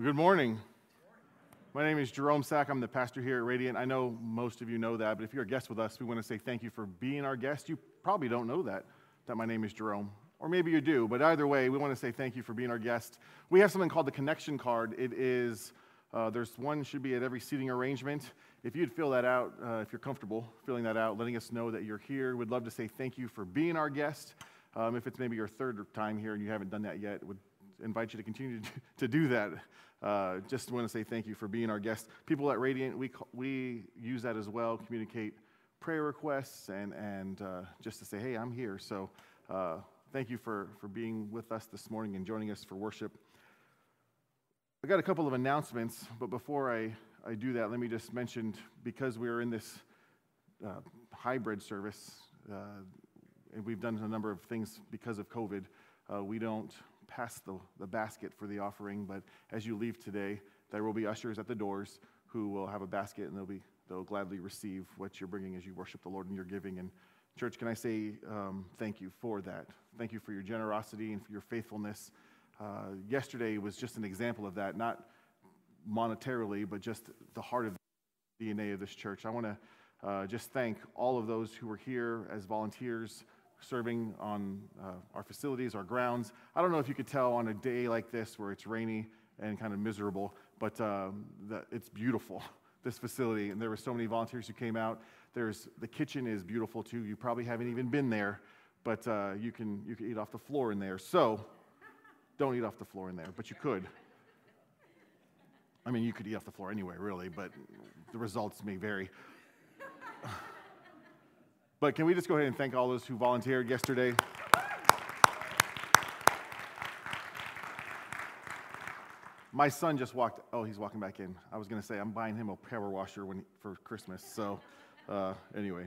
Well, good morning. My name is Jerome Sack. I'm the pastor here at Radiant. I know most of you know that, but if you're a guest with us, we want to say thank you for being our guest. You probably don't know that, that my name is Jerome. Or maybe you do, but either way, we want to say thank you for being our guest. We have something called the connection card. It is, uh, there's one should be at every seating arrangement. If you'd fill that out, uh, if you're comfortable filling that out, letting us know that you're here, we'd love to say thank you for being our guest. Um, if it's maybe your third time here and you haven't done that yet, would invite you to continue to, do that. Uh, just want to say thank you for being our guest. People at Radiant, we, we use that as well, communicate prayer requests and, and uh, just to say, hey, I'm here. So uh, thank you for, for being with us this morning and joining us for worship. I got a couple of announcements, but before I, I do that, let me just mention because we are in this uh, hybrid service, uh, and we've done a number of things because of COVID, uh, we don't pass the, the basket for the offering, but as you leave today, there will be ushers at the doors who will have a basket and they'll, be, they'll gladly receive what you're bringing as you worship the Lord and your giving. And church, can I say um, thank you for that? Thank you for your generosity and for your faithfulness. Uh, yesterday was just an example of that, not monetarily, but just the heart of the DNA of this church. I want to uh, just thank all of those who were here as volunteers serving on uh, our facilities, our grounds. I don't know if you could tell on a day like this where it's rainy and kind of miserable, but the, it's beautiful, this facility. And there were so many volunteers who came out. There's, the kitchen is beautiful too. You probably haven't even been there, but uh, you, can, you can eat off the floor in there. So don't eat off the floor in there, but you could. I mean, you could eat off the floor anyway, really, but the results may vary. But can we just go ahead and thank all those who volunteered yesterday? My son just walked. Oh, he's walking back in. I was going to say I'm buying him a power washer when, for Christmas. So, uh, anyway,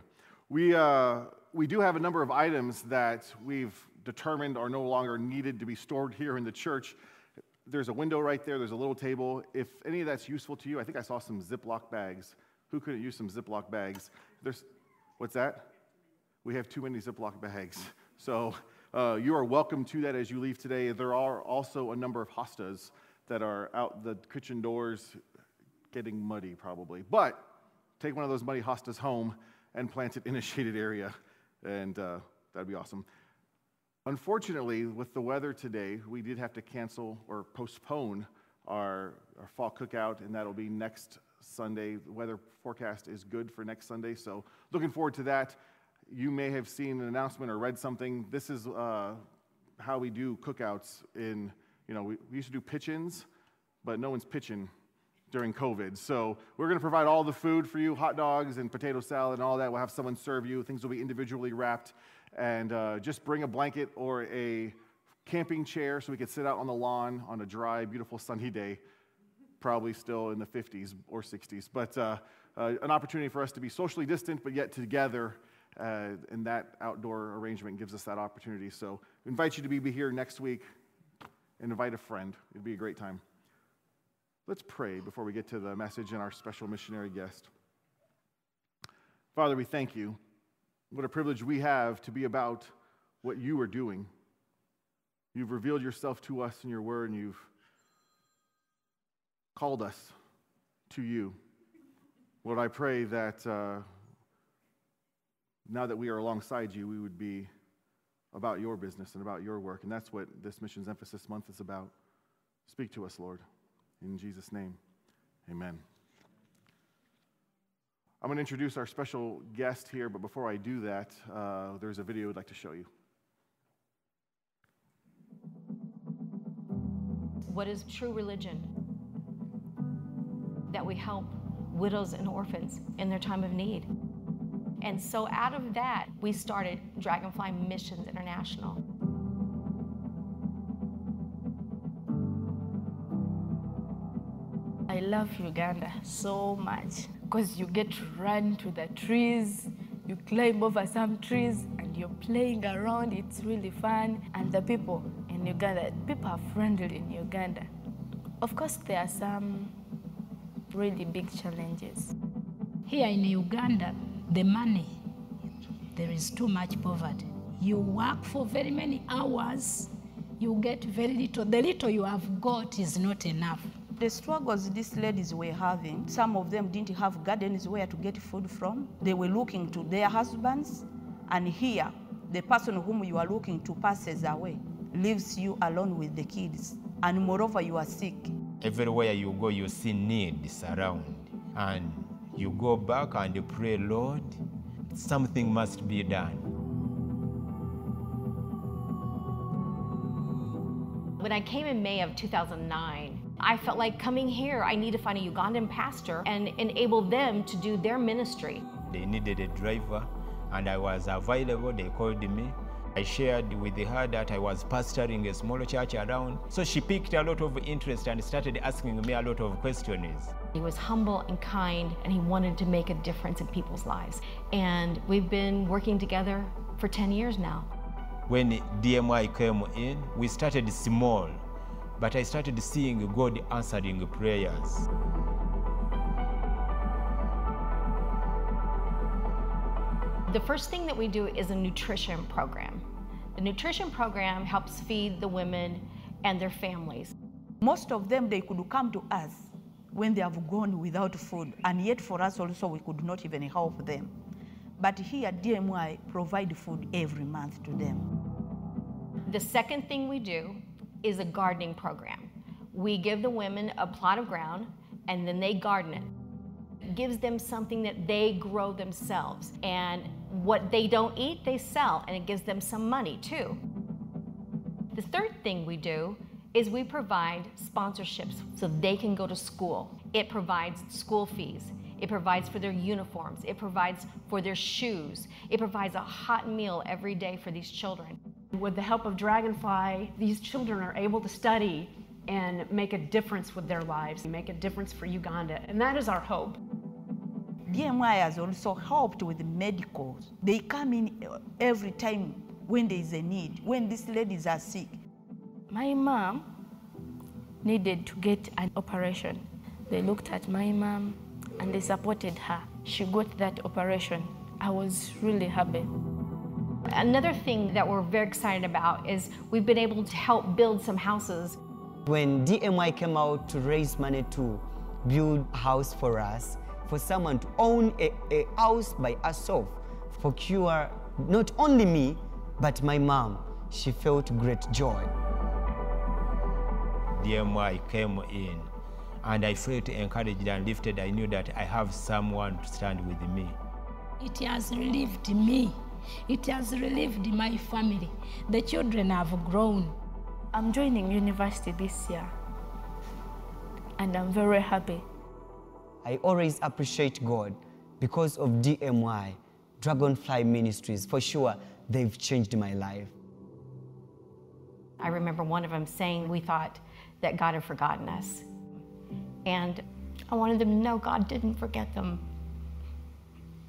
we uh, we do have a number of items that we've determined are no longer needed to be stored here in the church. There's a window right there. There's a little table. If any of that's useful to you, I think I saw some Ziploc bags. Who couldn't use some Ziploc bags? There's, what's that? We have too many Ziploc bags. So uh, you are welcome to that as you leave today. There are also a number of hostas that are out the kitchen doors getting muddy, probably. But take one of those muddy hostas home and plant it in a shaded area, and uh, that'd be awesome. Unfortunately, with the weather today, we did have to cancel or postpone our, our fall cookout, and that'll be next Sunday. The weather forecast is good for next Sunday, so looking forward to that you may have seen an announcement or read something. This is uh, how we do cookouts in, you know, we, we used to do pitch-ins, but no one's pitching during COVID. So we're going to provide all the food for you, hot dogs and potato salad and all that. We'll have someone serve you. Things will be individually wrapped. And uh, just bring a blanket or a camping chair so we could sit out on the lawn on a dry, beautiful sunny day, probably still in the 50s or 60s. But uh, uh, an opportunity for us to be socially distant, but yet together uh, and that outdoor arrangement gives us that opportunity. So invite you to be here next week and invite a friend. It'd be a great time. Let's pray before we get to the message and our special missionary guest. Father, we thank you. What a privilege we have to be about what you are doing. You've revealed yourself to us in your word, and you've called us to you. Lord, I pray that uh, now that we are alongside you, we would be about your business and about your work. And that's what this Missions Emphasis Month is about. Speak to us, Lord. In Jesus' name, amen. I'm going to introduce our special guest here, but before I do that, uh, there's a video I'd like to show you. What is true religion? That we help widows and orphans in their time of need. And so out of that, we started Dragonfly Missions International. I love Uganda so much because you get to run to the trees, you climb over some trees, and you're playing around. It's really fun. And the people in Uganda, people are friendly in Uganda. Of course, there are some really big challenges. Here in Uganda, the money, there is too much poverty. You work for very many hours, you get very little. The little you have got is not enough. The struggles these ladies were having, some of them didn't have gardens where to get food from. They were looking to their husbands, and here, the person whom you are looking to passes away, leaves you alone with the kids, and moreover, you are sick. Everywhere you go, you see needs around, and you go back and you pray, Lord, something must be done. When I came in May of 2009, I felt like coming here, I need to find a Ugandan pastor and enable them to do their ministry. They needed a driver, and I was available. They called me. I shared with her that I was pastoring a small church around. So she picked a lot of interest and started asking me a lot of questions. He was humble and kind, and he wanted to make a difference in people's lives. And we've been working together for 10 years now. When DMI came in, we started small, but I started seeing God answering prayers. The first thing that we do is a nutrition program. The nutrition program helps feed the women and their families. Most of them, they could come to us when they have gone without food, and yet for us also, we could not even help them. But here, DMI provide food every month to them. The second thing we do is a gardening program. We give the women a plot of ground and then they garden it. It gives them something that they grow themselves. And what they don't eat, they sell, and it gives them some money too. The third thing we do is we provide sponsorships so they can go to school. It provides school fees. It provides for their uniforms. It provides for their shoes. It provides a hot meal every day for these children. With the help of Dragonfly, these children are able to study and make a difference with their lives, make a difference for Uganda. And that is our hope. DMI has also helped with the medicals. They come in every time when there is a need, when these ladies are sick. My mom needed to get an operation. They looked at my mom and they supported her. She got that operation. I was really happy. Another thing that we're very excited about is we've been able to help build some houses. When DMI came out to raise money to build a house for us, for someone to own a, a house by herself, for cure not only me, but my mom, she felt great joy. DMI came in, and I felt encouraged and lifted. I knew that I have someone to stand with me. It has relieved me. It has relieved my family. The children have grown. I'm joining university this year, and I'm very happy. I always appreciate God because of DMI, Dragonfly Ministries. For sure, they've changed my life. I remember one of them saying we thought that God had forgotten us. And I wanted them to know God didn't forget them.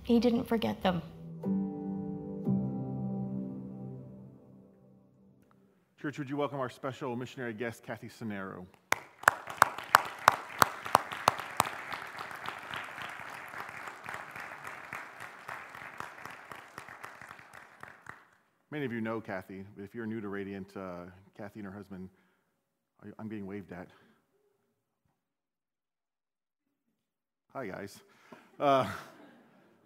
He didn't forget them. Church, would you welcome our special missionary guest, Kathy Sonero? Many of you know Kathy, but if you're new to Radiant, uh, Kathy and her husband, I'm getting waved at. Hi, guys. Uh,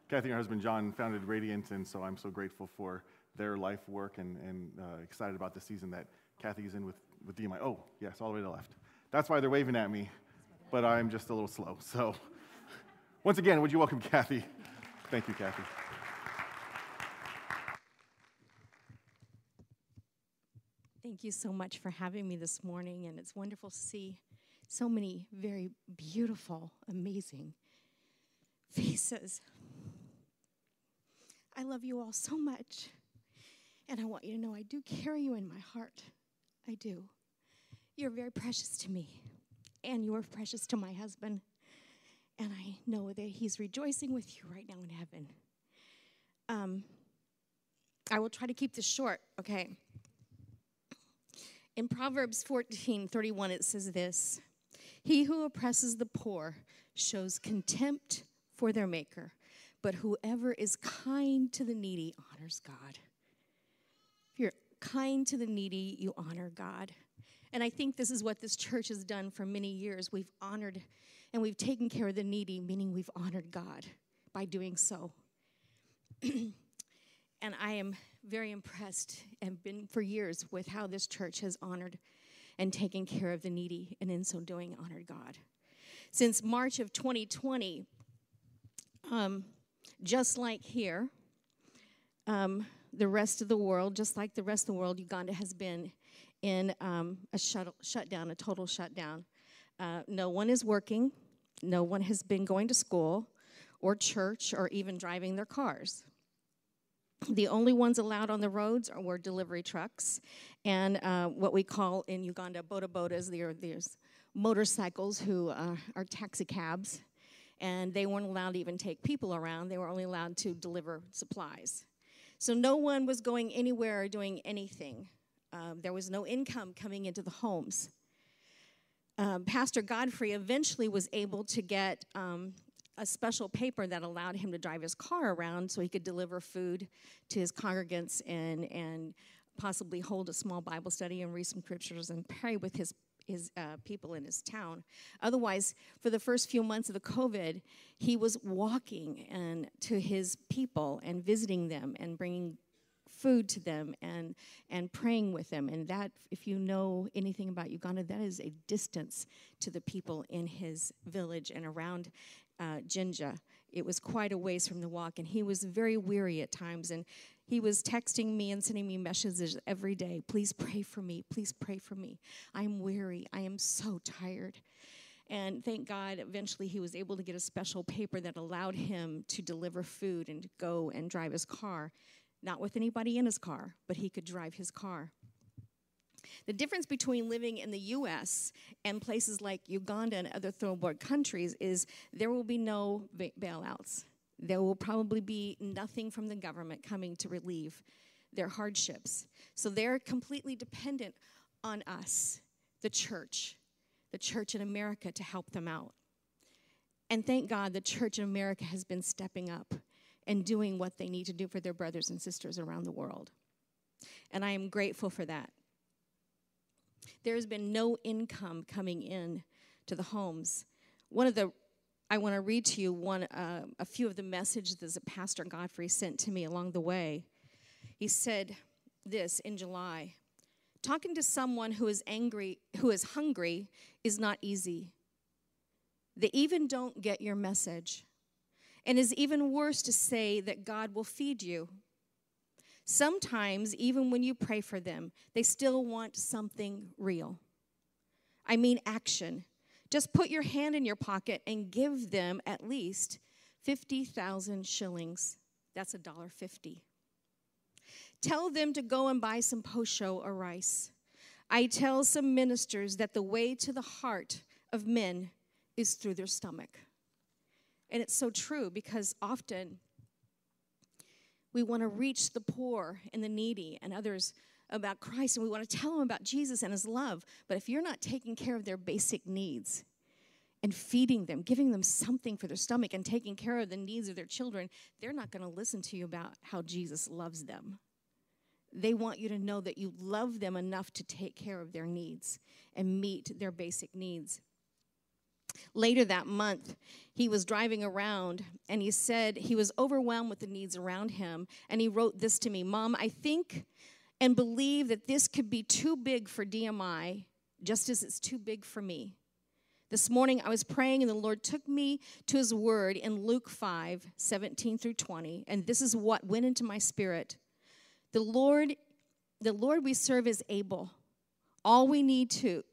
Kathy and her husband John founded Radiant, and so I'm so grateful for their life work and, and uh, excited about the season that Kathy's in with, with DMI. Oh, yes, all the way to the left. That's why they're waving at me, but I'm just a little slow. So, once again, would you welcome Kathy? Thank you, Kathy. Thank you so much for having me this morning, and it's wonderful to see so many very beautiful, amazing faces. I love you all so much, and I want you to know I do carry you in my heart. I do. You're very precious to me, and you're precious to my husband, and I know that he's rejoicing with you right now in heaven. Um, I will try to keep this short, okay? In Proverbs 14 31, it says this He who oppresses the poor shows contempt for their maker, but whoever is kind to the needy honors God. If you're kind to the needy, you honor God. And I think this is what this church has done for many years. We've honored and we've taken care of the needy, meaning we've honored God by doing so. and I am very impressed and been for years with how this church has honored and taken care of the needy, and in so doing, honored God. Since March of 2020, um, just like here, um, the rest of the world, just like the rest of the world, Uganda has been in um, a shut, shutdown, a total shutdown. Uh, no one is working, no one has been going to school or church or even driving their cars. The only ones allowed on the roads were delivery trucks and uh, what we call in Uganda boda bodas. There's motorcycles who uh, are taxi cabs, and they weren't allowed to even take people around. They were only allowed to deliver supplies. So no one was going anywhere or doing anything. Um, there was no income coming into the homes. Um, Pastor Godfrey eventually was able to get um, a special paper that allowed him to drive his car around so he could deliver food to his congregants and, and possibly hold a small Bible study and read some scriptures and pray with his his uh, people in his town. Otherwise, for the first few months of the COVID, he was walking and to his people and visiting them and bringing food to them and and praying with them. And that, if you know anything about Uganda, that is a distance to the people in his village and around uh, Jinja. It was quite a ways from the walk, and he was very weary at times. And he was texting me and sending me messages every day. Please pray for me. Please pray for me. I'm weary. I am so tired. And thank God, eventually he was able to get a special paper that allowed him to deliver food and go and drive his car. Not with anybody in his car, but he could drive his car. The difference between living in the US and places like Uganda and other third world countries is there will be no bailouts. There will probably be nothing from the government coming to relieve their hardships. So they're completely dependent on us, the church, the church in America, to help them out. And thank God the church in America has been stepping up and doing what they need to do for their brothers and sisters around the world. And I am grateful for that. There's been no income coming in to the homes. One of the I want to read to you one uh, a few of the messages that Pastor Godfrey sent to me along the way. He said this in July. Talking to someone who is angry, who is hungry, is not easy. They even don't get your message. And is even worse to say that God will feed you. Sometimes, even when you pray for them, they still want something real. I mean, action. Just put your hand in your pocket and give them at least 50,000 shillings. That's a dollar 50. Tell them to go and buy some posho or rice. I tell some ministers that the way to the heart of men is through their stomach. And it's so true because often we want to reach the poor and the needy and others about Christ, and we want to tell them about Jesus and his love. But if you're not taking care of their basic needs and feeding them, giving them something for their stomach, and taking care of the needs of their children, they're not going to listen to you about how Jesus loves them. They want you to know that you love them enough to take care of their needs and meet their basic needs. Later that month, he was driving around and he said he was overwhelmed with the needs around him. And he wrote this to me Mom, I think and believe that this could be too big for DMI, just as it's too big for me. This morning I was praying, and the Lord took me to his word in Luke 5 17 through 20. And this is what went into my spirit. The Lord, the Lord we serve is able. All we need to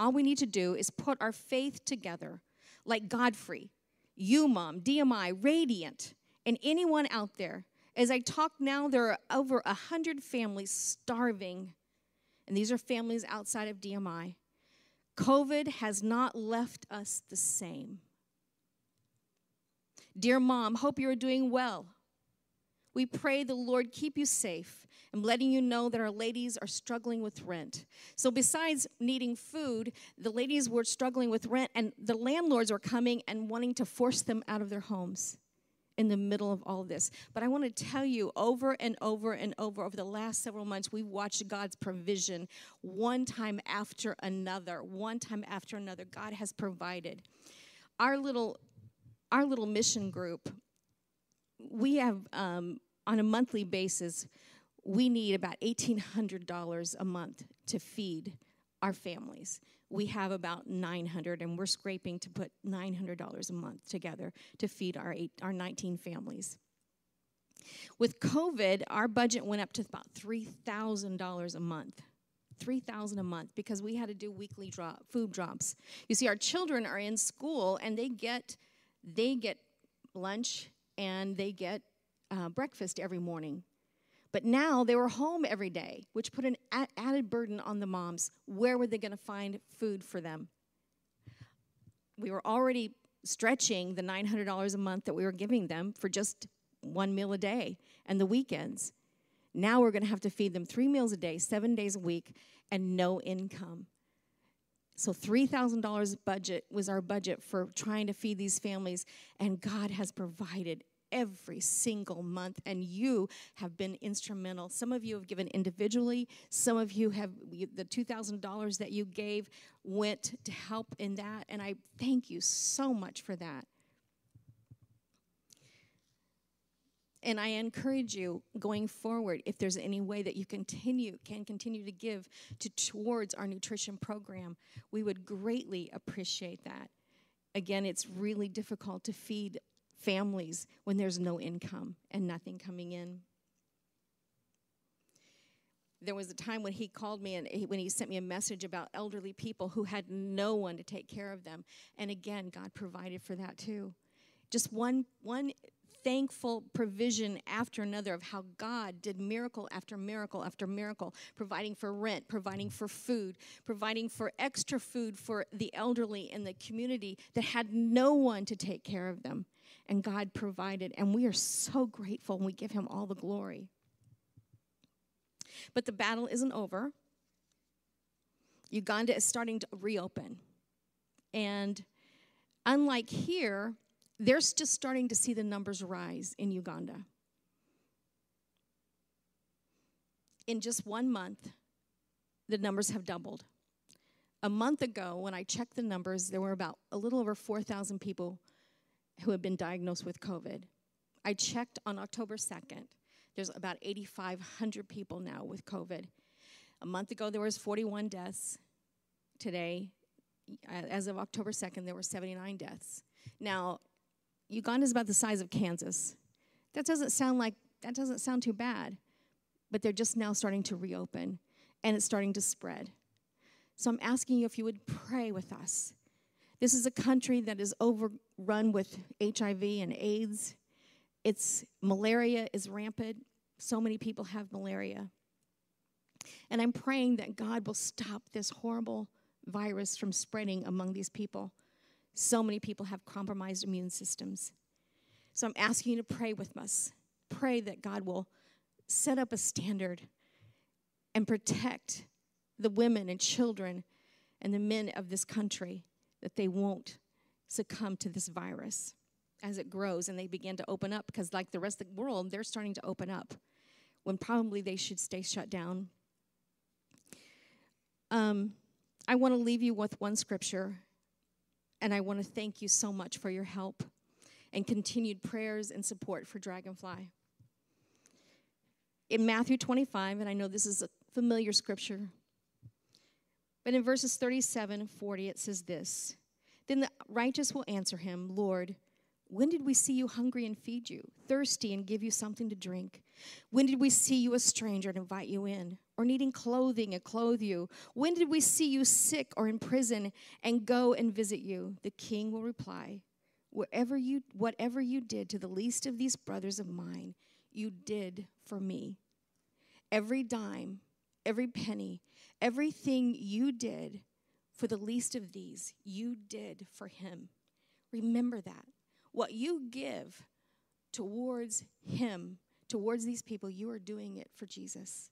all we need to do is put our faith together, like Godfrey, you, Mom, DMI, Radiant, and anyone out there. As I talk now, there are over a hundred families starving, and these are families outside of DMI. COVID has not left us the same. Dear mom, hope you are doing well. We pray the Lord keep you safe I'm letting you know that our ladies are struggling with rent. So, besides needing food, the ladies were struggling with rent, and the landlords were coming and wanting to force them out of their homes in the middle of all this. But I want to tell you over and over and over over the last several months, we've watched God's provision one time after another, one time after another. God has provided. Our little, our little mission group, we have um, on a monthly basis, we need about $1,800 a month to feed our families. We have about 900 and we're scraping to put $900 a month together to feed our, eight, our 19 families. With covid our budget went up to about $3000 a month 3000 a month because we had to do weekly drop, food drops. You see our children are in school and they get they get lunch and they get uh, breakfast every morning but now they were home every day, which put an added burden on the moms. Where were they going to find food for them? We were already stretching the $900 a month that we were giving them for just one meal a day and the weekends. Now we're going to have to feed them three meals a day, seven days a week, and no income. So $3,000 budget was our budget for trying to feed these families, and God has provided every single month, and you have been instrumental. Some of you have given individually, some of you have, the $2,000 that you gave went to help in that, and I thank you so much for that. And I encourage you going forward, if there's any way that you continue can continue to give to towards our nutrition program, we would greatly appreciate that. Again, it's really difficult to feed families when there's no income and nothing coming in. There was a time when he called me and he, when he sent me a message about elderly people who had no one to take care of them. And again, God provided for that too. Just one, one thankful provision after another of how God did miracle after miracle after miracle, providing for rent, providing for food, providing for extra food for the elderly in the community that had no one to take care of them and God provided. And we are so grateful and we give Him all the glory. But the battle isn't over. Uganda is starting to reopen. And unlike here, they're just starting to see the numbers rise in Uganda. In just one month, the numbers have doubled. A month ago, when I checked the numbers, there were about a little over 4,000 people who had been diagnosed with COVID. I checked on October 2nd. There's about 8,500 people now with COVID. A month ago, there was 41 deaths. Today, as of October 2nd, there were 79 deaths. Now, Uganda is about the size of Kansas. That doesn't sound like that doesn't sound too bad, but they're just now starting to reopen and it's starting to spread. So I'm asking you if you would pray with us this is a country that is overrun with HIV and AIDS. Its malaria is rampant. So many people have malaria. And I'm praying that God will stop this horrible virus from spreading among these people. So many people have compromised immune systems. So I'm asking you to pray with us. Pray that God will set up a standard and protect the women and children and the men of this country that they won't succumb to this virus as it grows and they begin to open up because like the rest of the world they're starting to open up when probably they should stay shut down um, i want to leave you with one scripture and i want to thank you so much for your help and continued prayers and support for dragonfly in matthew 25 and i know this is a familiar scripture but in verses 37 and 40, it says this Then the righteous will answer him, Lord, when did we see you hungry and feed you, thirsty and give you something to drink? When did we see you a stranger and invite you in, or needing clothing and clothe you? When did we see you sick or in prison and go and visit you? The king will reply, Wherever you, whatever you did to the least of these brothers of mine, you did for me. Every dime, every penny, Everything you did for the least of these, you did for him. Remember that. What you give towards him, towards these people, you are doing it for Jesus.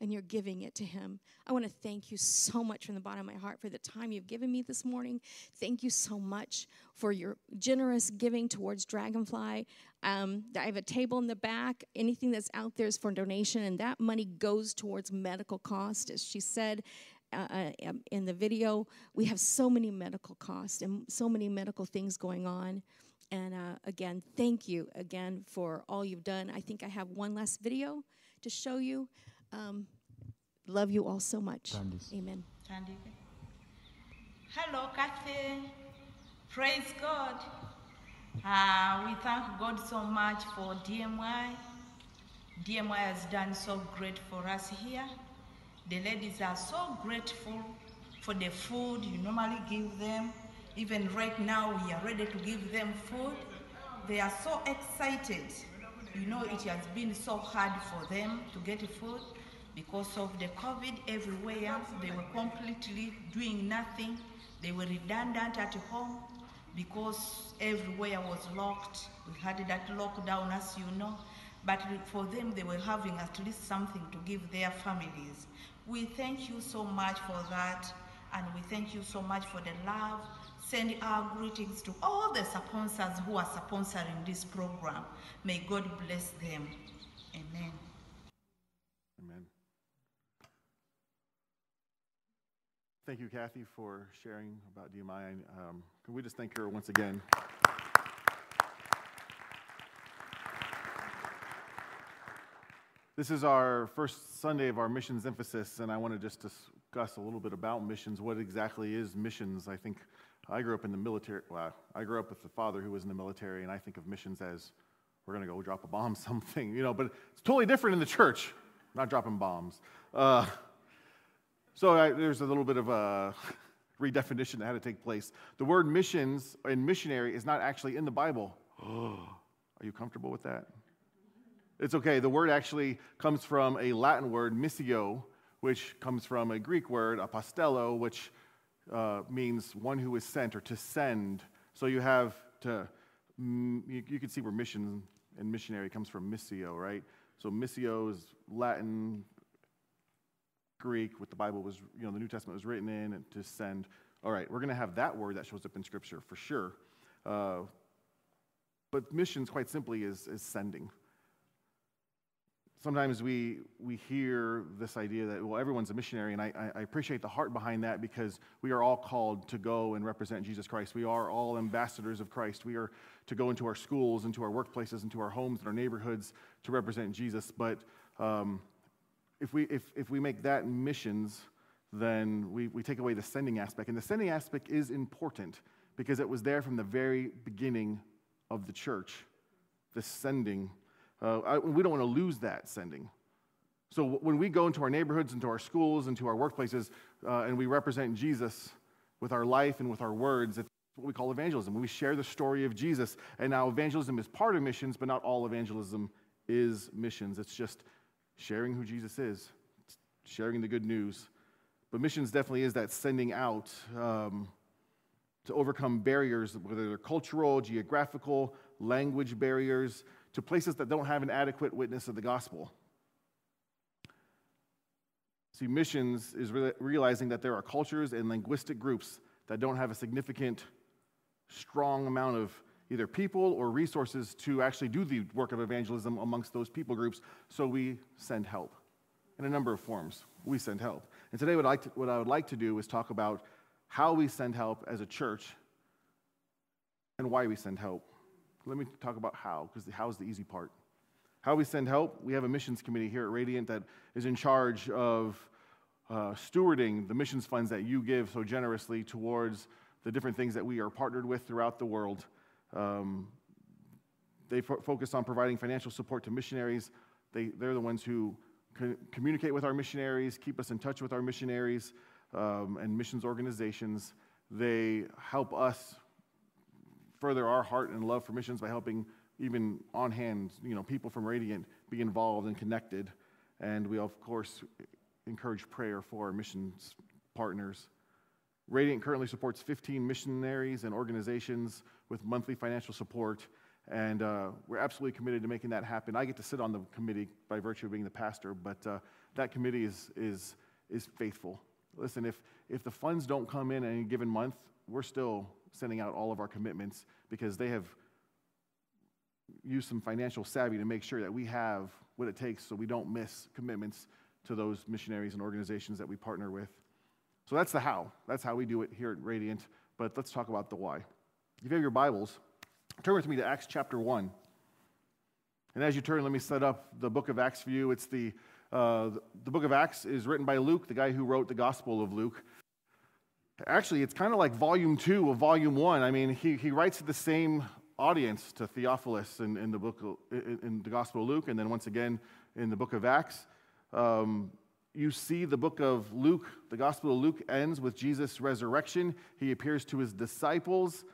And you're giving it to Him. I want to thank you so much from the bottom of my heart for the time you've given me this morning. Thank you so much for your generous giving towards Dragonfly. Um, I have a table in the back. Anything that's out there is for donation, and that money goes towards medical costs, As she said, uh, uh um, in the video, we have so many medical costs and so many medical things going on. And uh, again, thank you again for all you've done. I think I have one last video to show you. Um, love you all so much. Candice. Amen. Hello, Kathy. Praise God. Uh, we thank God so much for DMI. DMI has done so great for us here. The ladies are so grateful for the food you normally give them. Even right now, we are ready to give them food. They are so excited. You know, it has been so hard for them to get food because of the COVID everywhere. They were completely doing nothing. They were redundant at home because everywhere was locked. We had that lockdown, as you know. But for them, they were having at least something to give their families. We thank you so much for that, and we thank you so much for the love send our greetings to all the sponsors who are sponsoring this program. May God bless them. Amen. Thank you, Kathy, for sharing about DMI. Um, can we just thank her once again? This is our first Sunday of our missions emphasis, and I want to just discuss a little bit about missions. What exactly is missions? I think I grew up in the military. Well, I grew up with a father who was in the military, and I think of missions as we're going to go drop a bomb, something, you know, but it's totally different in the church, not dropping bombs. Uh, so I, there's a little bit of a redefinition that had to take place. The word missions and missionary is not actually in the Bible. Are you comfortable with that? It's okay. The word actually comes from a Latin word, missio, which comes from a Greek word, apostello, which uh, means one who is sent or to send. So you have to, mm, you, you, can see where mission and missionary comes from missio, right? So missio is Latin, Greek, what the Bible was, you know, the New Testament was written in, and to send. All right, we're going to have that word that shows up in Scripture for sure. Uh, but missions, quite simply, is, is sending sometimes we, we hear this idea that, well, everyone's a missionary, and I, I appreciate the heart behind that because we are all called to go and represent Jesus Christ. We are all ambassadors of Christ. We are to go into our schools, into our workplaces, into our homes, and our neighborhoods to represent Jesus. But um, if, we, if, if we make that missions, then we, we take away the sending aspect. And the sending aspect is important because it was there from the very beginning of the church, the sending uh, I, we don't want to lose that sending. So when we go into our neighborhoods, into our schools, into our workplaces, uh, and we represent Jesus with our life and with our words, it's what we call evangelism. We share the story of Jesus. And now evangelism is part of missions, but not all evangelism is missions. It's just sharing who Jesus is, sharing the good news. But missions definitely is that sending out um, to overcome barriers, whether they're cultural, geographical, language barriers, to places that don't have an adequate witness of the gospel. See, missions is re- realizing that there are cultures and linguistic groups that don't have a significant, strong amount of either people or resources to actually do the work of evangelism amongst those people groups, so we send help in a number of forms. We send help. And today, what I, to, what I would like to do is talk about how we send help as a church and why we send help. Let me talk about how, because the how is the easy part. How we send help, we have a missions committee here at Radiant that is in charge of uh, stewarding the missions funds that you give so generously towards the different things that we are partnered with throughout the world. Um, they fo- focus on providing financial support to missionaries. They, they're the ones who communicate with our missionaries, keep us in touch with our missionaries um, and missions organizations. They help us further our heart and love for missions by helping even on hand, you know, people from Radiant be involved and connected. And we, of course, encourage prayer for our missions partners. Radiant currently supports 15 missionaries and organizations with monthly financial support. And uh, we're absolutely committed to making that happen. I get to sit on the committee by virtue of being the pastor, but uh, that committee is, is, is faithful. Listen, if, if the funds don't come in any given month, we're still sending out all of our commitments because they have used some financial savvy to make sure that we have what it takes so we don't miss commitments to those missionaries and organizations that we partner with. So that's the how. That's how we do it here at Radiant. But let's talk about the why. If you have your Bibles, turn with me to Acts chapter 1. And as you turn, let me set up the book of Acts for you. It's the, uh, the book of Acts is written by Luke, the guy who wrote the Gospel of Luke. Actually, it's kind of like volume two of volume one. I mean, he, he writes to the same audience, to Theophilus in, in the book, in, in the Gospel of Luke, and then once again in the book of Acts. Um, you see the book of Luke, the Gospel of Luke ends with Jesus' resurrection. He appears to his disciples.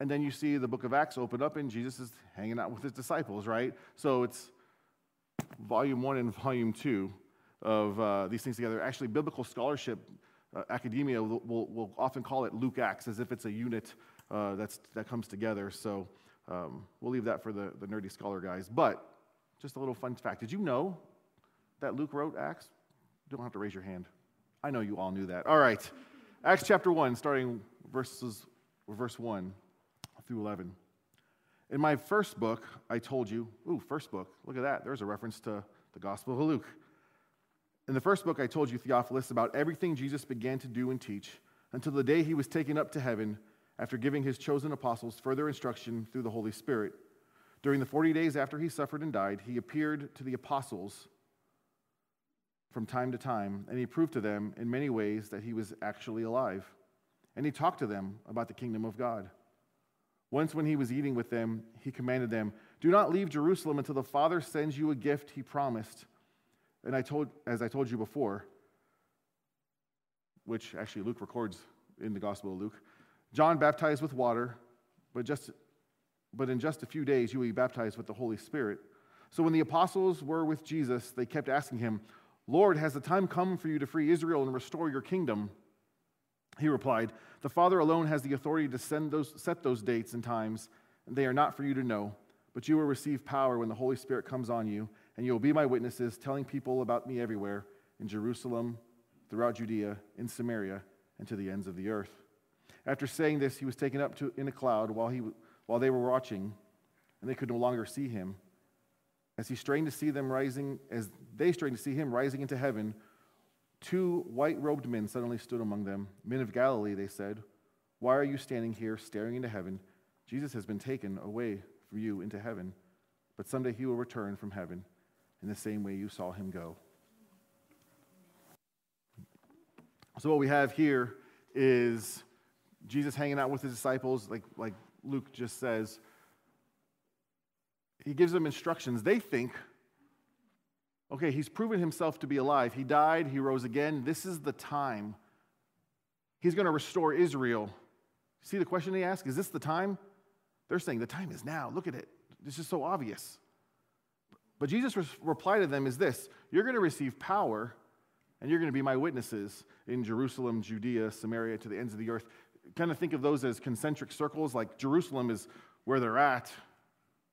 And then you see the book of Acts open up and Jesus is hanging out with his disciples, right? So it's volume one and volume two of uh, these things together. Actually, biblical scholarship, uh, academia will, will, will, often call it Luke Acts as if it's a unit uh, that's, that comes together. So um, we'll leave that for the, the nerdy scholar guys. But just a little fun fact did you know that Luke wrote Acts? You don't have to raise your hand. I know you all knew that. All right. Acts chapter 1, starting verses, verse 1 through 11. In my first book, I told you, ooh, first book, look at that. There's a reference to the Gospel of Luke. In the first book, I told you, Theophilus, about everything Jesus began to do and teach until the day he was taken up to heaven after giving his chosen apostles further instruction through the Holy Spirit. During the 40 days after he suffered and died, he appeared to the apostles from time to time, and he proved to them in many ways that he was actually alive. And he talked to them about the kingdom of God. Once, when he was eating with them, he commanded them, Do not leave Jerusalem until the Father sends you a gift he promised. And I told, as I told you before, which actually Luke records in the Gospel of Luke, John baptized with water, but, just, but in just a few days you will be baptized with the Holy Spirit. So when the apostles were with Jesus, they kept asking him, Lord, has the time come for you to free Israel and restore your kingdom? He replied, The Father alone has the authority to send those, set those dates and times, and they are not for you to know. But you will receive power when the Holy Spirit comes on you, and you will be my witnesses, telling people about me everywhere in Jerusalem, throughout Judea, in Samaria, and to the ends of the earth. After saying this, he was taken up to, in a cloud while, he, while they were watching, and they could no longer see him. As he strained to see them rising, as they strained to see him rising into heaven, two white robed men suddenly stood among them. Men of Galilee, they said, Why are you standing here staring into heaven? Jesus has been taken away from you into heaven, but someday he will return from heaven in the same way you saw him go. So, what we have here is Jesus hanging out with his disciples, like, like Luke just says he gives them instructions. They think, okay, he's proven himself to be alive. He died, he rose again. This is the time. He's going to restore Israel. See the question they ask? Is this the time? They're saying the time is now. Look at it. This is so obvious. But Jesus' reply to them is this You're going to receive power, and you're going to be my witnesses in Jerusalem, Judea, Samaria, to the ends of the earth. Kind of think of those as concentric circles, like Jerusalem is where they're at,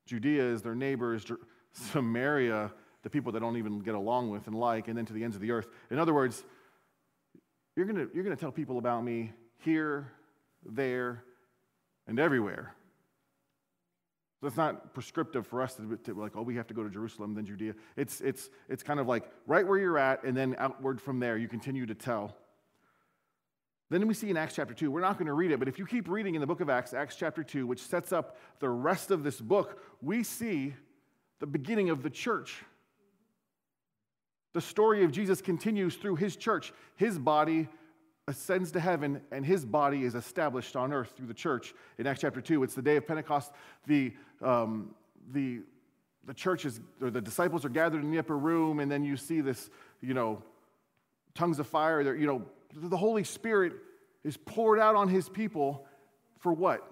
Judea is their neighbors, Samaria, the people that don't even get along with and like, and then to the ends of the earth. In other words, you're going you're going to tell people about me here, there, and everywhere. That's not prescriptive for us to, to, like, oh, we have to go to Jerusalem, then Judea. It's, it's, it's kind of like right where you're at, and then outward from there, you continue to tell. Then we see in Acts chapter 2, we're not going to read it, but if you keep reading in the book of Acts, Acts chapter 2, which sets up the rest of this book, we see the beginning of the church. The story of Jesus continues through his church. His body ascends to heaven, and his body is established on earth through the church. In Acts chapter 2, it's the day of Pentecost. The, um, the, the church is, or the disciples are gathered in the upper room, and then you see this, you know, tongues of fire. You know, the Holy Spirit is poured out on his people for what?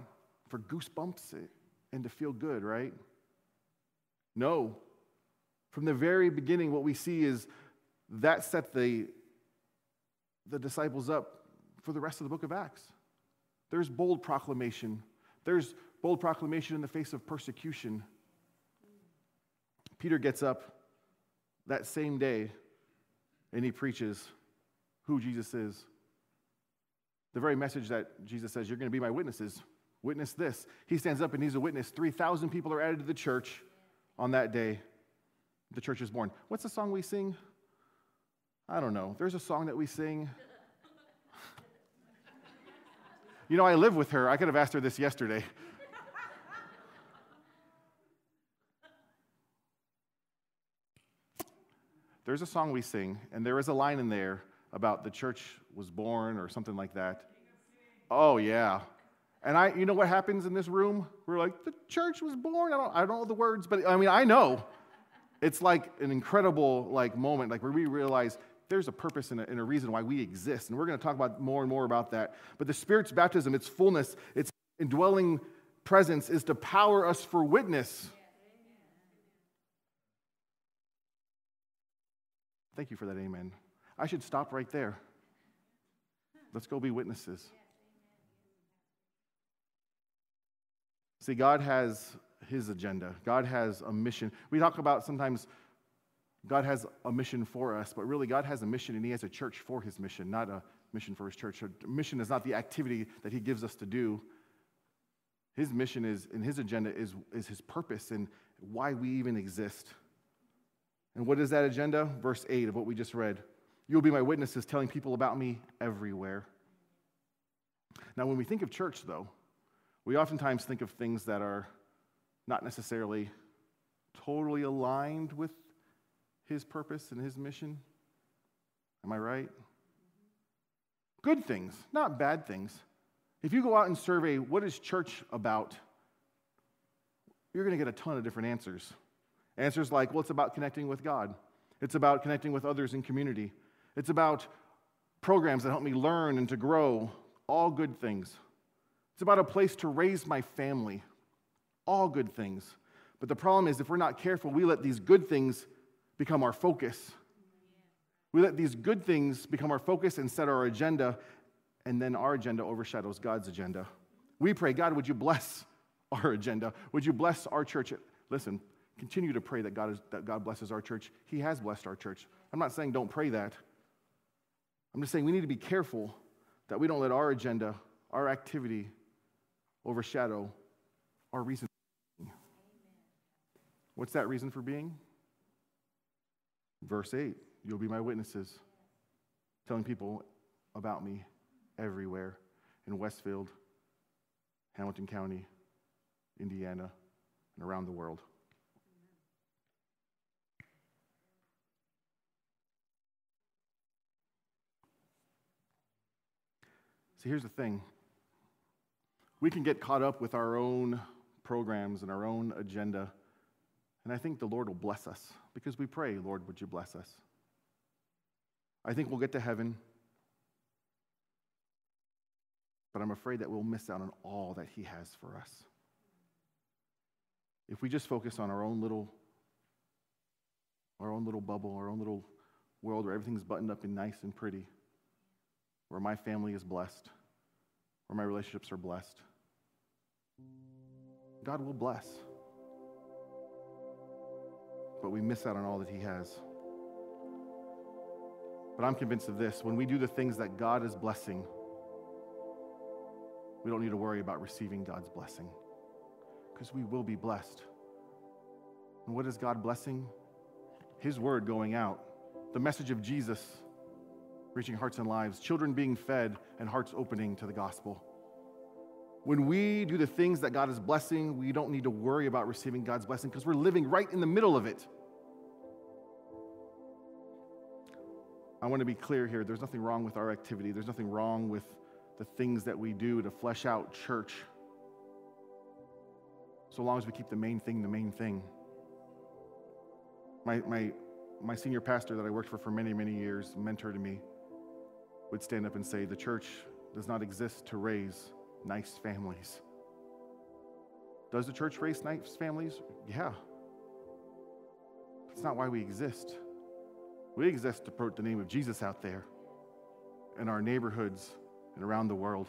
For goosebumps and to feel good, right? No. From the very beginning, what we see is that set the, the disciples up for the rest of the book of Acts. There's bold proclamation, there's bold proclamation in the face of persecution. Peter gets up that same day and he preaches who Jesus is. The very message that Jesus says, You're going to be my witnesses. Witness this. He stands up and he's a witness. 3,000 people are added to the church on that day. The church is born. What's the song we sing? I don't know. There's a song that we sing. you know, I live with her. I could have asked her this yesterday. There's a song we sing, and there is a line in there about the church was born or something like that. Oh, yeah. And I, you know what happens in this room? We're like, the church was born. I don't, I don't know the words, but I mean, I know. It's like an incredible like moment, like where we realize there's a purpose and a, and a reason why we exist. And we're going to talk about more and more about that. But the Spirit's baptism, its fullness, its indwelling presence is to power us for witness. Thank you for that, amen. I should stop right there. Let's go be witnesses. See, God has his agenda, God has a mission. We talk about sometimes God has a mission for us, but really, God has a mission and he has a church for his mission, not a mission for his church. A mission is not the activity that he gives us to do. His mission is, and his agenda is, is his purpose and why we even exist. And what is that agenda? Verse 8 of what we just read. You'll be my witnesses telling people about me everywhere. Now, when we think of church, though, we oftentimes think of things that are not necessarily totally aligned with his purpose and his mission. Am I right? Good things, not bad things. If you go out and survey what is church about, you're going to get a ton of different answers. Answers like, well, it's about connecting with God. It's about connecting with others in community. It's about programs that help me learn and to grow. All good things. It's about a place to raise my family. All good things. But the problem is, if we're not careful, we let these good things become our focus. We let these good things become our focus and set our agenda, and then our agenda overshadows God's agenda. We pray, God, would you bless our agenda? Would you bless our church? Listen, continue to pray that God, is, that God blesses our church. He has blessed our church. I'm not saying don't pray that. I'm just saying we need to be careful that we don't let our agenda, our activity, overshadow our reason. What's that reason for being? Verse 8 You'll be my witnesses, telling people about me everywhere in Westfield, Hamilton County, Indiana, and around the world. See, here's the thing we can get caught up with our own programs and our own agenda, and I think the Lord will bless us because we pray, Lord, would you bless us? I think we'll get to heaven, but I'm afraid that we'll miss out on all that He has for us. If we just focus on our own little our own little bubble, our own little world where everything's buttoned up and nice and pretty, where my family is blessed, where my relationships are blessed. God will bless. But we miss out on all that He has. But I'm convinced of this when we do the things that God is blessing, we don't need to worry about receiving God's blessing because we will be blessed. And what is God blessing? His word going out, the message of Jesus reaching hearts and lives, children being fed, and hearts opening to the gospel. When we do the things that God is blessing, we don't need to worry about receiving God's blessing because we're living right in the middle of it. I want to be clear here. There's nothing wrong with our activity, there's nothing wrong with the things that we do to flesh out church. So long as we keep the main thing the main thing. My, my, my senior pastor that I worked for for many, many years, mentor to me, would stand up and say, The church does not exist to raise nice families. Does the church raise nice families? Yeah. That's not why we exist. We exist to put the name of Jesus out there in our neighborhoods and around the world.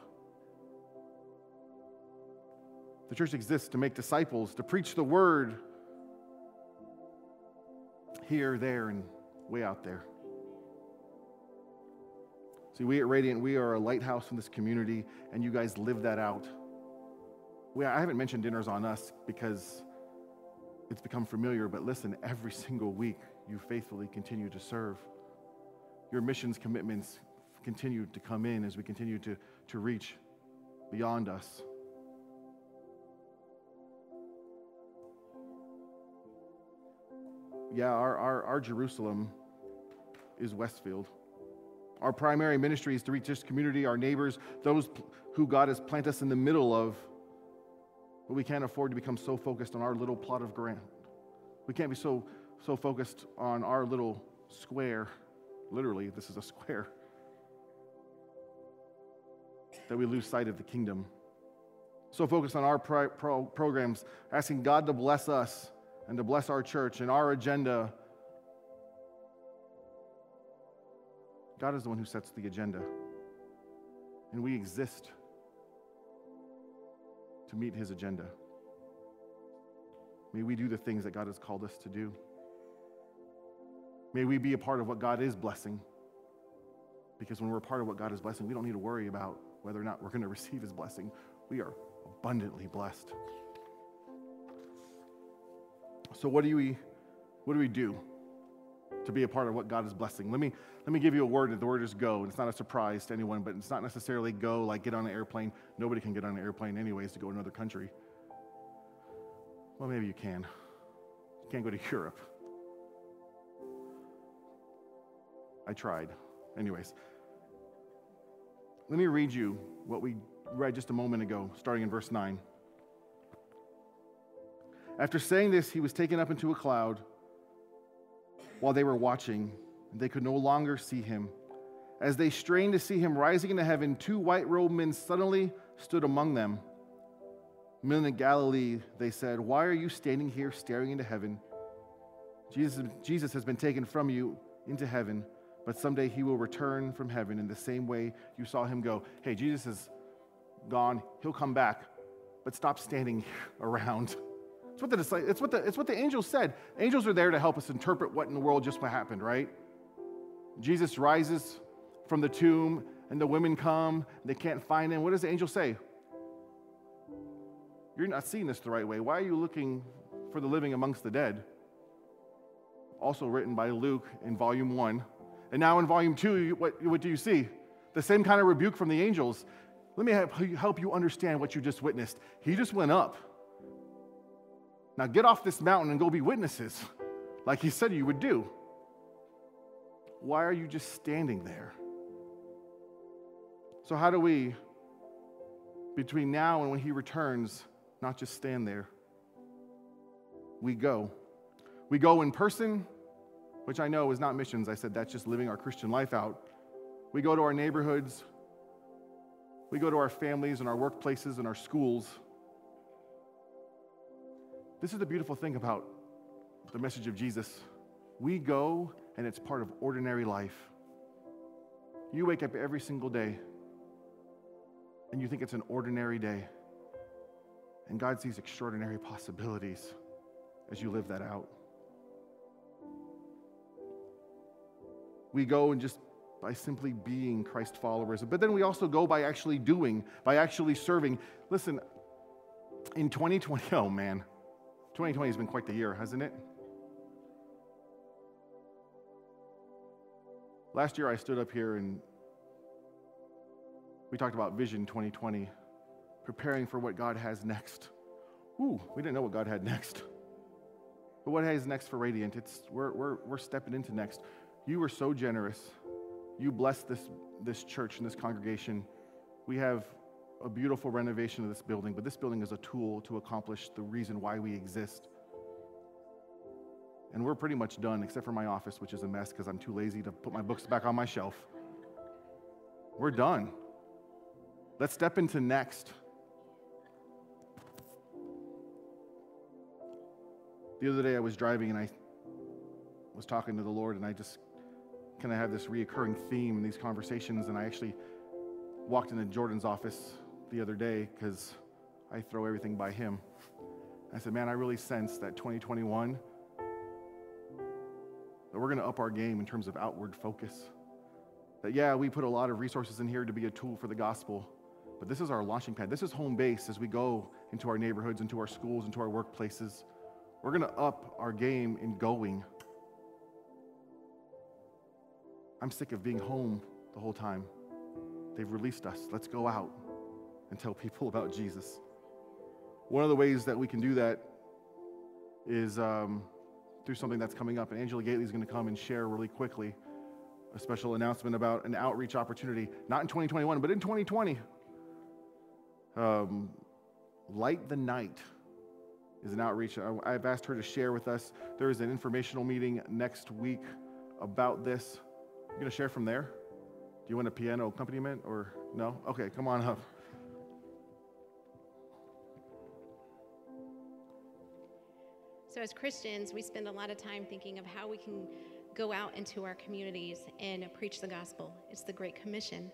The church exists to make disciples, to preach the word here, there, and way out there. See, we at Radiant, we are a lighthouse in this community, and you guys live that out. We, I haven't mentioned dinners on us because it's become familiar, but listen, every single week you faithfully continue to serve. Your missions commitments continue to come in as we continue to, to reach beyond us. Yeah, our, our, our Jerusalem is Westfield. Our primary ministry is to reach this community, our neighbors, those who God has planted us in the middle of. But we can't afford to become so focused on our little plot of ground. We can't be so, so focused on our little square. Literally, this is a square. That we lose sight of the kingdom. So focused on our pro- pro- programs, asking God to bless us and to bless our church and our agenda God is the one who sets the agenda. And we exist to meet his agenda. May we do the things that God has called us to do. May we be a part of what God is blessing. Because when we're a part of what God is blessing, we don't need to worry about whether or not we're going to receive his blessing. We are abundantly blessed. So what do we what do we do to be a part of what God is blessing? Let me let me give you a word, that the word is go. And it's not a surprise to anyone, but it's not necessarily go like get on an airplane. Nobody can get on an airplane, anyways, to go to another country. Well, maybe you can. You can't go to Europe. I tried. Anyways, let me read you what we read just a moment ago, starting in verse 9. After saying this, he was taken up into a cloud while they were watching they could no longer see him. As they strained to see him rising into heaven, two white robed men suddenly stood among them. Men in Galilee, they said, Why are you standing here staring into heaven? Jesus, Jesus has been taken from you into heaven, but someday he will return from heaven in the same way you saw him go. Hey, Jesus is gone. He'll come back, but stop standing around. It's what the, it's what the, it's what the angels said. Angels are there to help us interpret what in the world just happened, right? Jesus rises from the tomb, and the women come, they can't find him. What does the angel say? You're not seeing this the right way. Why are you looking for the living amongst the dead? Also written by Luke in volume one. And now in volume two, what, what do you see? The same kind of rebuke from the angels. Let me help you understand what you just witnessed. He just went up. Now get off this mountain and go be witnesses, like he said you would do. Why are you just standing there? So, how do we, between now and when he returns, not just stand there? We go. We go in person, which I know is not missions. I said that's just living our Christian life out. We go to our neighborhoods. We go to our families and our workplaces and our schools. This is the beautiful thing about the message of Jesus. We go and it's part of ordinary life. You wake up every single day and you think it's an ordinary day. And God sees extraordinary possibilities as you live that out. We go and just by simply being Christ followers, but then we also go by actually doing, by actually serving. Listen, in 2020, oh man, 2020 has been quite the year, hasn't it? Last year, I stood up here and we talked about Vision 2020, preparing for what God has next. Ooh, we didn't know what God had next. But what has next for Radiant? It's we're, we're, we're stepping into next. You were so generous. You blessed this, this church and this congregation. We have a beautiful renovation of this building, but this building is a tool to accomplish the reason why we exist. And we're pretty much done, except for my office, which is a mess because I'm too lazy to put my books back on my shelf. We're done. Let's step into next. The other day I was driving and I was talking to the Lord, and I just kind of have this reoccurring theme in these conversations. And I actually walked into Jordan's office the other day because I throw everything by Him. I said, man, I really sense that 2021, that we're going to up our game in terms of outward focus. That, yeah, we put a lot of resources in here to be a tool for the gospel, but this is our launching pad. This is home base as we go into our neighborhoods, into our schools, into our workplaces. We're going to up our game in going. I'm sick of being home the whole time. They've released us. Let's go out and tell people about Jesus. One of the ways that we can do that is um, through something that's coming up. And Angela Gately is going to come and share really quickly a special announcement about an outreach opportunity, not in 2021, but in 2020. Um, Light the Night is an outreach. I've asked her to share with us. There is an informational meeting next week about this. You going to share from there? Do you want a piano accompaniment or no? Okay, come on up. So, as Christians, we spend a lot of time thinking of how we can go out into our communities and preach the gospel. It's the Great Commission.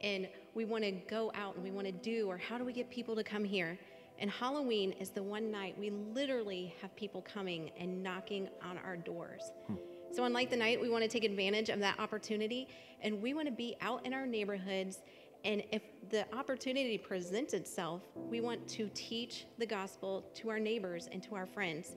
And we want to go out and we want to do, or how do we get people to come here? And Halloween is the one night we literally have people coming and knocking on our doors. Hmm. So, on Light the Night, we want to take advantage of that opportunity and we want to be out in our neighborhoods. And if the opportunity presents itself, we want to teach the gospel to our neighbors and to our friends.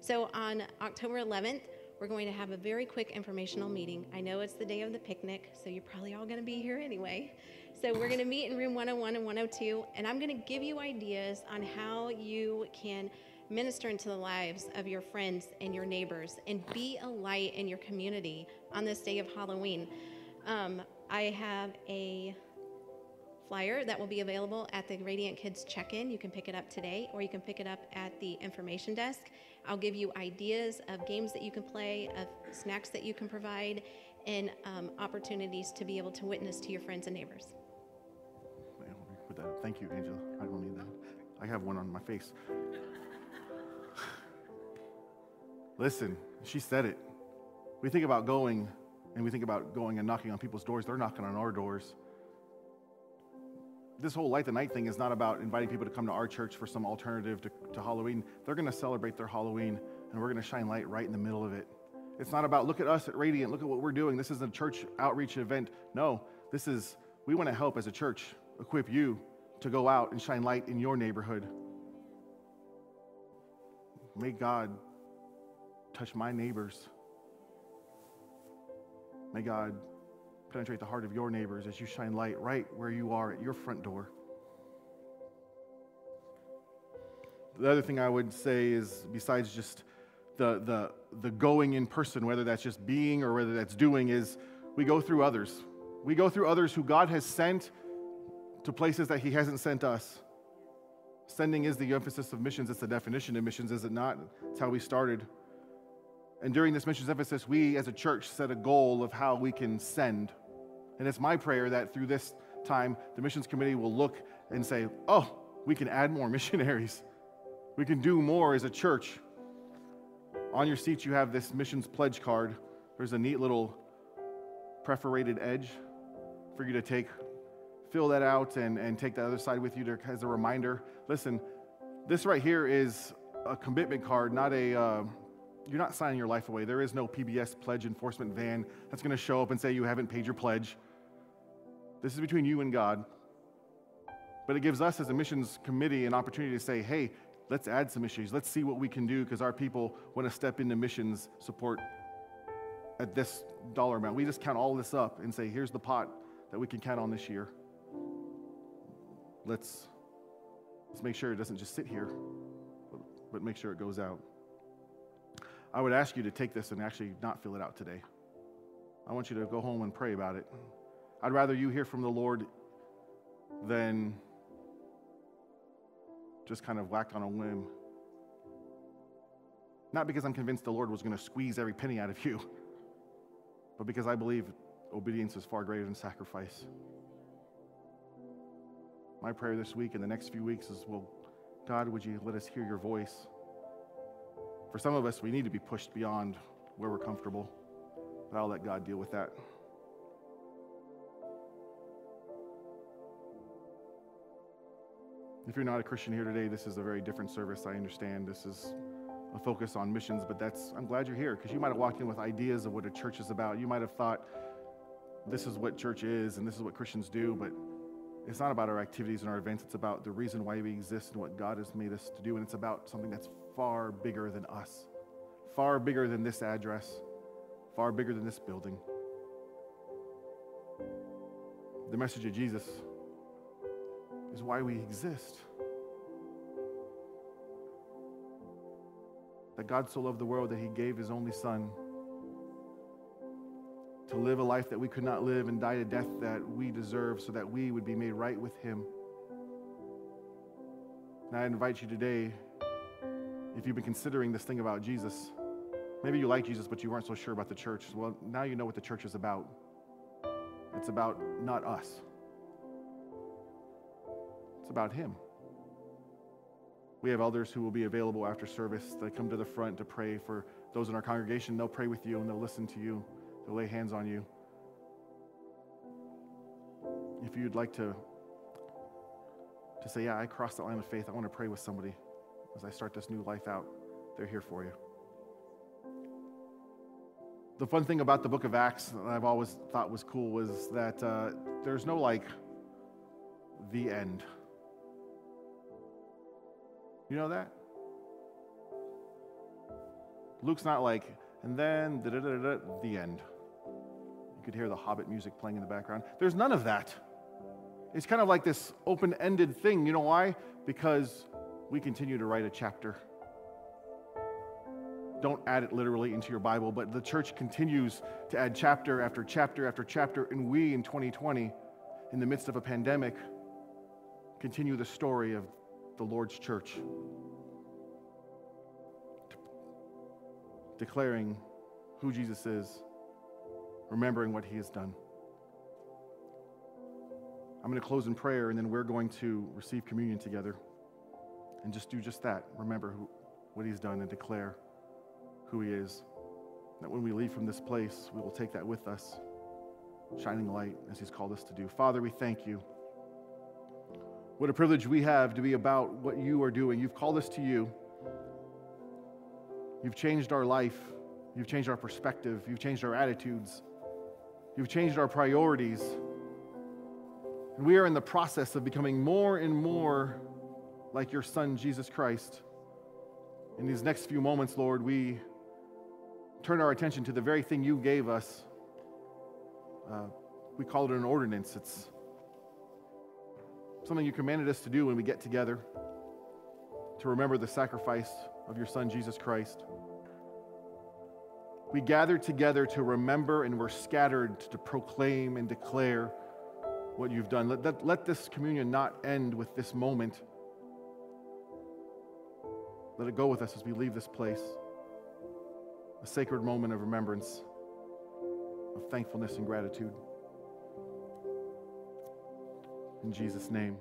So, on October 11th, we're going to have a very quick informational meeting. I know it's the day of the picnic, so you're probably all going to be here anyway. So we're going to meet in room 101 and 102, and I'm going to give you ideas on how you can minister into the lives of your friends and your neighbors and be a light in your community on this day of Halloween. Um, I have a flyer that will be available at the Radiant Kids check in. You can pick it up today or you can pick it up at the information desk. I'll give you ideas of games that you can play, of snacks that you can provide, and um, opportunities to be able to witness to your friends and neighbors. Thank you, Angela. I don't need that. I have one on my face. Listen, she said it. We think about going and we think about going and knocking on people's doors. They're knocking on our doors. This whole light the night thing is not about inviting people to come to our church for some alternative to, to Halloween. They're going to celebrate their Halloween and we're going to shine light right in the middle of it. It's not about, look at us at Radiant, look at what we're doing. This is a church outreach event. No, this is, we want to help as a church equip you to go out and shine light in your neighborhood. May God touch my neighbors. May God penetrate the heart of your neighbors as you shine light right where you are at your front door. The other thing I would say is, besides just the, the, the going in person, whether that's just being or whether that's doing, is we go through others. We go through others who God has sent to places that He hasn't sent us. Sending is the emphasis of missions. It's the definition of missions, is it not? It's how we started. And during this missions emphasis, we as a church set a goal of how we can send. And it's my prayer that through this time, the missions committee will look and say, oh, we can add more missionaries. We can do more as a church. On your seat, you have this missions pledge card. There's a neat little perforated edge for you to take. Fill that out and, and take the other side with you to, as a reminder. Listen, this right here is a commitment card, not a. Uh, you're not signing your life away. There is no PBS pledge enforcement van that's going to show up and say you haven't paid your pledge. This is between you and God. But it gives us as a missions committee an opportunity to say, hey, let's add some issues. Let's see what we can do because our people want to step into missions support at this dollar amount. We just count all this up and say, here's the pot that we can count on this year. Let's, let's make sure it doesn't just sit here, but, but make sure it goes out. I would ask you to take this and actually not fill it out today. I want you to go home and pray about it. I'd rather you hear from the Lord than just kind of whack on a whim. Not because I'm convinced the Lord was going to squeeze every penny out of you, but because I believe obedience is far greater than sacrifice. My prayer this week and the next few weeks is, well, God, would you let us hear your voice? For some of us, we need to be pushed beyond where we're comfortable, but I'll let God deal with that. If you're not a Christian here today, this is a very different service. I understand this is a focus on missions, but that's I'm glad you're here because you might have walked in with ideas of what a church is about. You might have thought this is what church is and this is what Christians do, but it's not about our activities and our events. It's about the reason why we exist and what God has made us to do. And it's about something that's far bigger than us, far bigger than this address, far bigger than this building. The message of Jesus is why we exist. That God so loved the world that he gave his only son to live a life that we could not live and die a death that we deserve so that we would be made right with him. And I invite you today, if you've been considering this thing about Jesus, maybe you like Jesus, but you weren't so sure about the church. Well, now you know what the church is about. It's about not us, it's about him. We have elders who will be available after service that come to the front to pray for those in our congregation. They'll pray with you and they'll listen to you they'll lay hands on you. If you'd like to, to say, Yeah, I crossed that line of faith, I want to pray with somebody as I start this new life out, they're here for you. The fun thing about the book of Acts that I've always thought was cool was that uh, there's no like the end. You know that? Luke's not like, and then the end You could hear the Hobbit music playing in the background. There's none of that. It's kind of like this open ended thing. You know why? Because we continue to write a chapter. Don't add it literally into your Bible, but the church continues to add chapter after chapter after chapter, and we in 2020, in the midst of a pandemic, continue the story of the Lord's church, declaring who Jesus is remembering what He has done. I'm going to close in prayer, and then we're going to receive communion together and just do just that. Remember who, what He's done and declare who He is. That when we leave from this place, we will take that with us, shining light as He's called us to do. Father, we thank you. What a privilege we have to be about what you are doing. You've called us to you. You've changed our life. You've changed our perspective. You've changed our attitudes. You've changed our priorities. And we are in the process of becoming more and more like your Son, Jesus Christ. In these next few moments, Lord, we turn our attention to the very thing you gave us. Uh, we call it an ordinance. It's something you commanded us to do when we get together to remember the sacrifice of your Son, Jesus Christ. We gathered together to remember and we're scattered to proclaim and declare what you've done. Let, let, let this communion not end with this moment. Let it go with us as we leave this place. A sacred moment of remembrance, of thankfulness and gratitude. In Jesus' name.